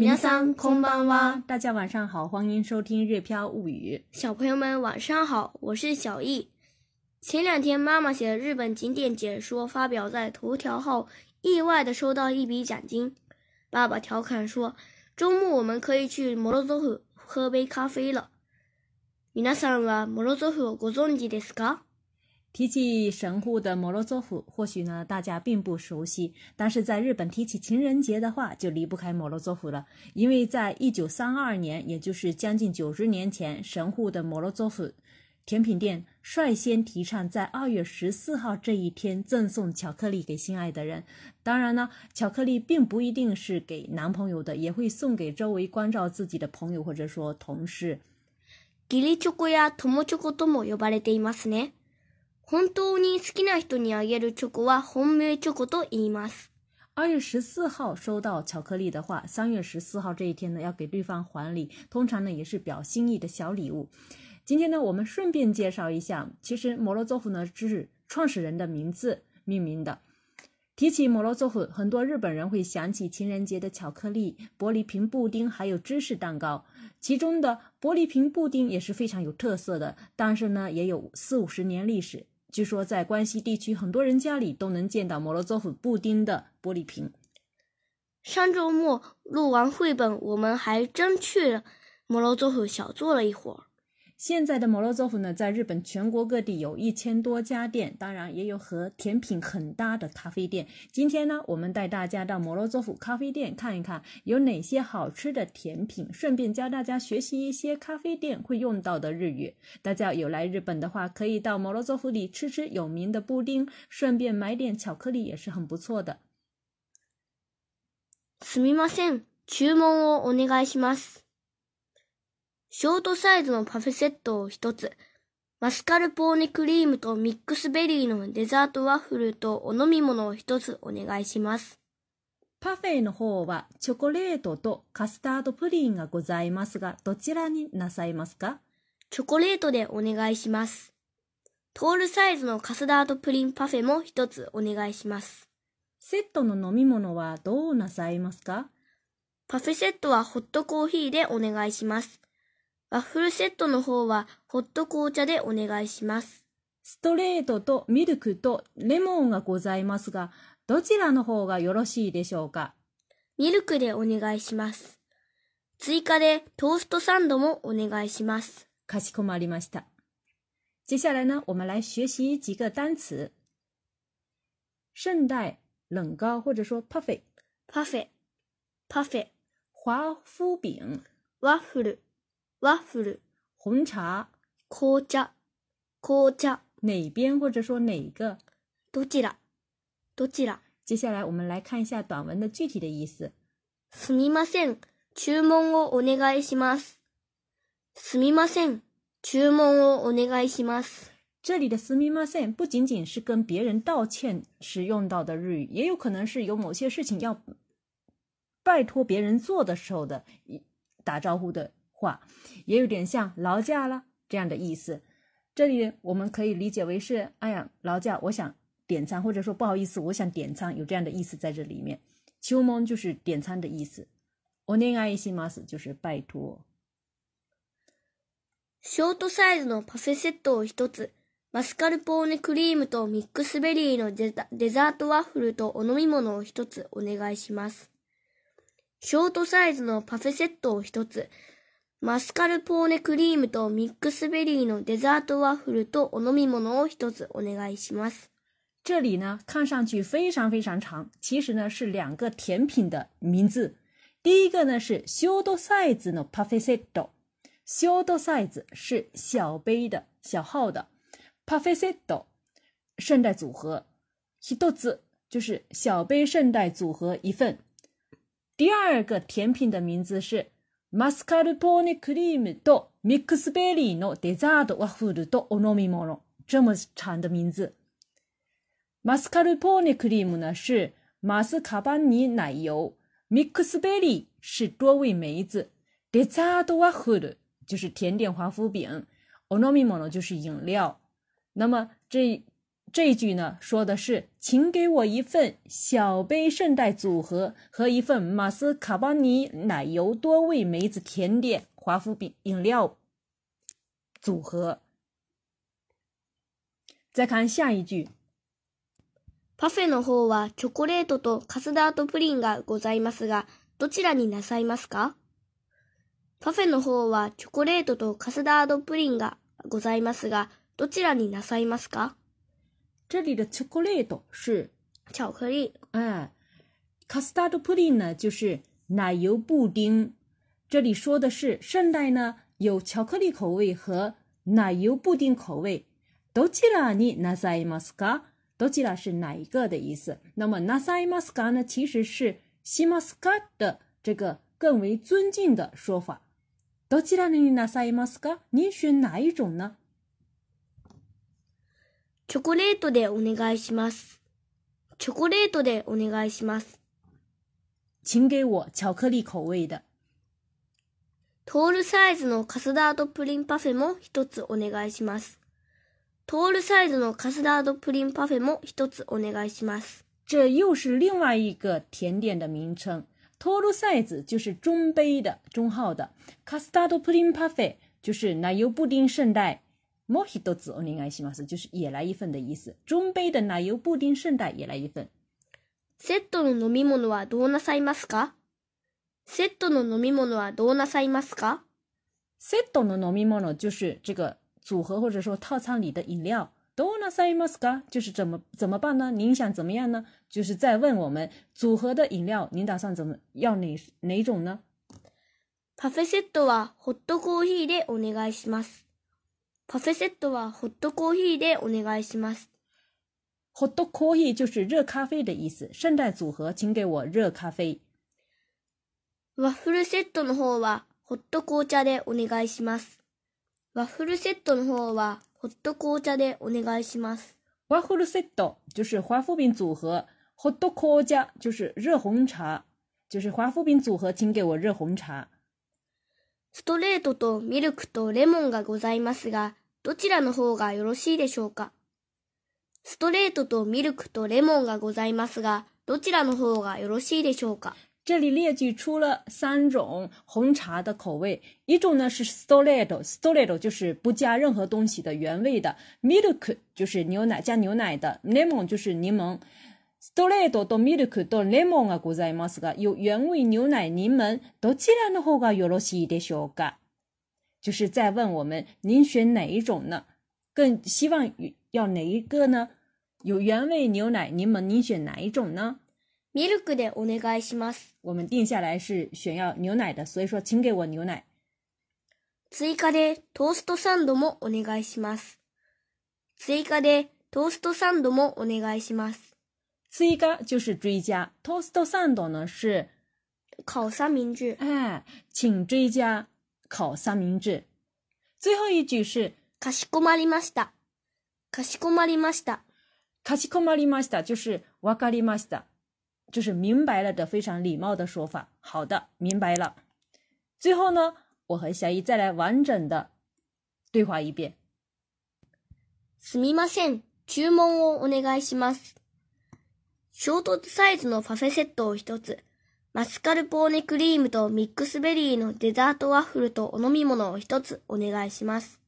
名山空巴洼，大家晚上好，欢迎收听《日飘物语》。小朋友们晚上好，我是小易。前两天妈妈写日本景点解说发表在头条后，意外的收到一笔奖金。爸爸调侃说，周末我们可以去摩洛哥夫咖啡咖啡了。みなさんはモロゾフをご存知ですか？提起神户的摩洛佐夫，或许呢大家并不熟悉，但是在日本提起情人节的话，就离不开摩洛佐夫了。因为在一九三二年，也就是将近九十年前，神户的摩洛佐夫甜品店率先提倡在二月十四号这一天赠送巧克力给心爱的人。当然呢，巧克力并不一定是给男朋友的，也会送给周围关照自己的朋友或者说同事。本当に好きな人にあげるチョコは本命チョコと言います。二月十四号收到巧克力的话，三月十四号这一天呢要给对方还礼，通常呢也是表心意的小礼物。今天呢我们顺便介绍一下，其实摩洛佐夫呢是创始人的名字命名的。提起摩洛佐夫，很多日本人会想起情人节的巧克力、玻璃瓶布丁还有芝士蛋糕，其中的玻璃瓶布丁也是非常有特色的，但是呢也有四五十年历史。据说在关西地区，很多人家里都能见到摩洛佐夫布丁的玻璃瓶。上周末录完绘本，我们还真去了摩洛佐夫小坐了一会儿。现在的摩洛佐夫呢，在日本全国各地有一千多家店，当然也有和甜品很搭的咖啡店。今天呢，我们带大家到摩洛佐夫咖啡店看一看有哪些好吃的甜品，顺便教大家学习一些咖啡店会用到的日语。大家有来日本的话，可以到摩洛佐夫里吃吃有名的布丁，顺便买点巧克力也是很不错的。すみません、注文をお願いします。ショートサイズのパフェセットを一つ、マスカルポーネクリームとミックスベリーのデザートワッフルとお飲み物を一つお願いします。パフェの方はチョコレートとカスタードプリンがございますが、どちらになさいますかチョコレートでお願いします。トールサイズのカスタードプリンパフェも一つお願いします。セットの飲み物はどうなさいますかパフェセットはホットコーヒーでお願いします。ワッフルセットの方はホット紅茶でお願いします。ストレートとミルクとレモンがございますが、どちらの方がよろしいでしょうかミルクでお願いします。追加でトーストサンドもお願いします。かしこまりました。接下来呢，我们来学习几个单词。圣代冷糕或者说パフェ。パフェ。u f f y p u f f y 华 waffle 红茶，紅茶，紅茶哪边或者说哪个どちらどちら？接下来我们来看一下短文的具体的意思。すみません、注文をお願いします。すみません、注文をお願いします。这里的すみません不仅仅是跟别人道歉时用到的日语，也有可能是有某些事情要拜托别人做的时候的一打招呼的。话也有点像“劳驾了”这样的意思，这里我们可以理解为是“哎呀，劳驾，我想点餐”或者说“不好意思，我想点餐”，有这样的意思在这里面。秋梦就是点餐的意思。お願いします就是拜托。Short s i のパフェセットを一つ、マスカルポーネクリームとミックスベリーのデザートワッフルとお飲み物を一つお願いします。Short s i のパフェセットを一つ。マスカルポーネクリームとミックスベリーのデザートワッフルとお飲み物を一つお願いします。这里呢，看上去非常非常长，其实呢是两个甜品的名字。第一个呢是小豆サイズのパフェセット，小豆サイズ是小杯的小号的，パフェセット圣代组合，一つ就是小杯圣代组合一份。第二个甜品的名字是。マスカルポーネクリームとミックスベリーのデザートワッフルとお飲み物。这么长的名字。マスカルポーネクリームは、是马斯卡班尼奶油，mix b 是多味梅子就是甜点华夫饼就是饮料。那么这这句呢说的是，请给我一份小杯圣代组合和一份马斯卡邦尼奶油多味梅子甜点华夫饼饮料组合。再看下一句，パフェの方はチョコレートとカスタードプリンがございますがどちらになさいますか？パフェの方はチョコレートとカスタードプリンがございますがどちらになさいますか？这里的 chocolate 是巧克力，哎，custard pudding 呢就是奶油布丁。这里说的是圣代呢有巧克力口味和奶油布丁口味。どちらにナサエマスカ？どちら是哪一个的意思？那么ナ a エマスカ呢其实是シマスカ的这个更为尊敬的说法。どちらにナ a エマスカ？您选哪一种呢？チョコレートでお願いします。チョコレートでお願いします。请给我巧克力口味的。トールサイズのカスタードプリンパフェも一つお願いします。トールサイズのカスタードプリンパフェも一つお願いします。这又是另外一个甜点的名称。トールサイズ就是中杯的、中号的。カスタードプリンパフェ就是奶油布丁圣代。もう一つお願いします，就是也来一份的意思，中杯的奶油布丁圣代也来一份。セットの飲み物はどうなさいますか？セットの飲み物はどうなさいますか？セットの飲み物就是这个组合或者说套餐里的饮料，どうなさいますか？就是怎么怎么办呢？您想怎么样呢？就是在问我们组合的饮料，您打算怎么要哪哪种呢？パフェセットはホットコーヒーでお願いします。パフェセットはホットコーヒーでお願いします。ホットコーヒー就是热咖啡的意思。圣诞组合，请给我热咖啡。ワッフルセットの方はホット紅茶でお願いします。ワッフルセットの方はホット紅茶でお願いします。ワッフルセット就是花夫饼组合，ホット紅茶就是热红茶，就是花夫饼组合，请给我热红茶。ストレートとミルクとレモンがございますが、どちらの方がよろしいでしょうかストレートとミルクとレモンがございますが、どちらの方がよろしいでしょうか这里列举出了三种红茶的口味，一种呢是 s t o l e t o s t o l e t o 就是不加任何东西的原味的，Milk 就是牛奶加牛奶的，Lemon 就是柠檬。s t o l e t o とミルクとレモンがございますが、有原味牛奶、柠檬、どちらの方がよろしいでしょうか？就是在问我们，您选哪一种呢？更希望要哪一个呢？有原味牛奶、柠檬，您选哪一种呢ミルクでお願いします。我们定下来是选要牛奶的，所以说请给我牛奶。追加でトーストサンドもお願いします。追加でトーストサンドもお願いします。追加就是追加，toast サンド呢是烤三明治。哎，请追加。考三明治。最后一句是かしこまりました。かしこまりました。かしこまりました就是わかりました。就是明白了的非常礼貌的说法。好的，明白了。最后呢，我和小姨再来完整的对话一遍。すみません、注文をお願いします。衝突サイズのパフェセットを一つ。マスカルポーネクリームとミックスベリーのデザートワッフルとお飲み物を一つお願いします。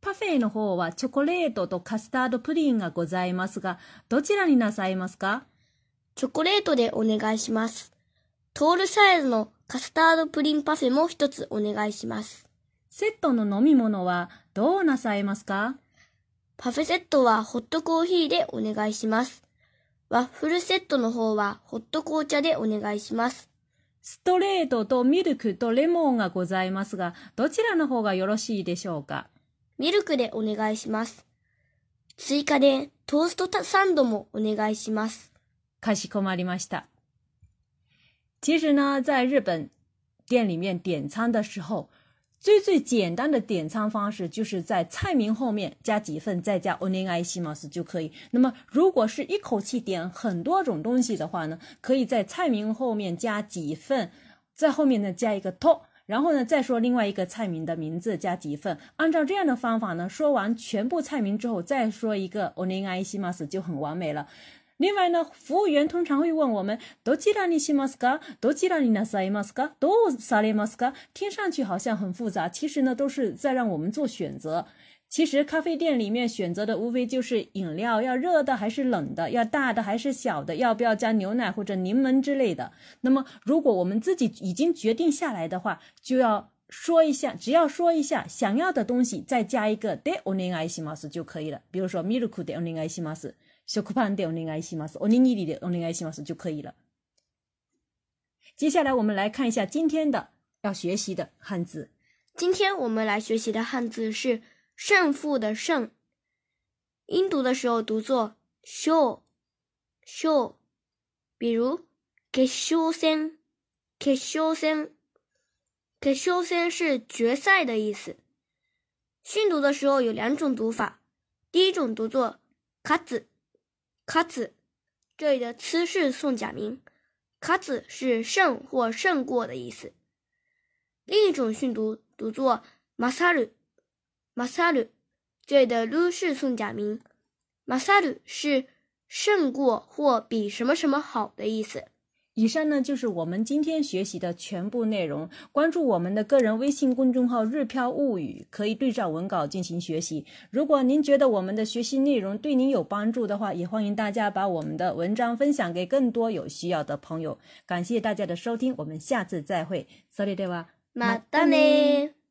パフェの方はチョコレートとカスタードプリンがございますが、どちらになさいますかチョコレートでお願いします。トールサイズのカスタードプリンパフェも一つお願いします。セットの飲み物はどうなさいますかパフェセットはホットコーヒーでお願いします。ワッフルセットの方はホット紅茶でお願いします。ストレートとミルクとレモンがございますが、どちらの方がよろしいでしょうかミルクでお願いします。追加でトーストサンドもお願いします。かしこまりました。其实呢，在日本店里面点餐的时候，最最简单的点餐方式就是在菜名后面加几份，再加 on t n i simus 就可以。那么如果是一口气点很多种东西的话呢，可以在菜名后面加几份，在后面呢加一个 to，然后呢再说另外一个菜名的名字加几份。按照这样的方法呢，说完全部菜名之后再说一个 on t n i simus 就很完美了。另外呢，服务员通常会问我们多几拉尼西玛斯卡，多几拉尼纳萨里玛斯卡，多萨里玛斯卡。听上去好像很复杂，其实呢都是在让我们做选择。其实咖啡店里面选择的无非就是饮料要热的还是冷的，要大的还是小的，要不要加牛奶或者柠檬之类的。那么如果我们自己已经决定下来的话，就要说一下，只要说一下想要的东西，再加一个 de oni ai 西玛斯就可以了。比如说 m i l k u de oni ai 西玛斯。小酷胖点お願いします。おにぎりでお願いします就可以了。接下来我们来看一下今天的要学习的汉字。今天我们来学习的汉字是“胜负”的“胜”，音读的时候读作 “shou shou”，比如“决赛”“决赛”“决赛”是决赛的意思。训读的时候有两种读法，第一种读作“卡子”。卡兹，这里的兹是送假名，卡兹是胜或胜过的意思。另一种训读读作马萨鲁，马萨鲁，这里的鲁是送假名，马萨鲁是胜过或比什么什么好的意思。以上呢就是我们今天学习的全部内容。关注我们的个人微信公众号“日飘物语”，可以对照文稿进行学习。如果您觉得我们的学习内容对您有帮助的话，也欢迎大家把我们的文章分享给更多有需要的朋友。感谢大家的收听，我们下次再会。s o r i d e wa m a d a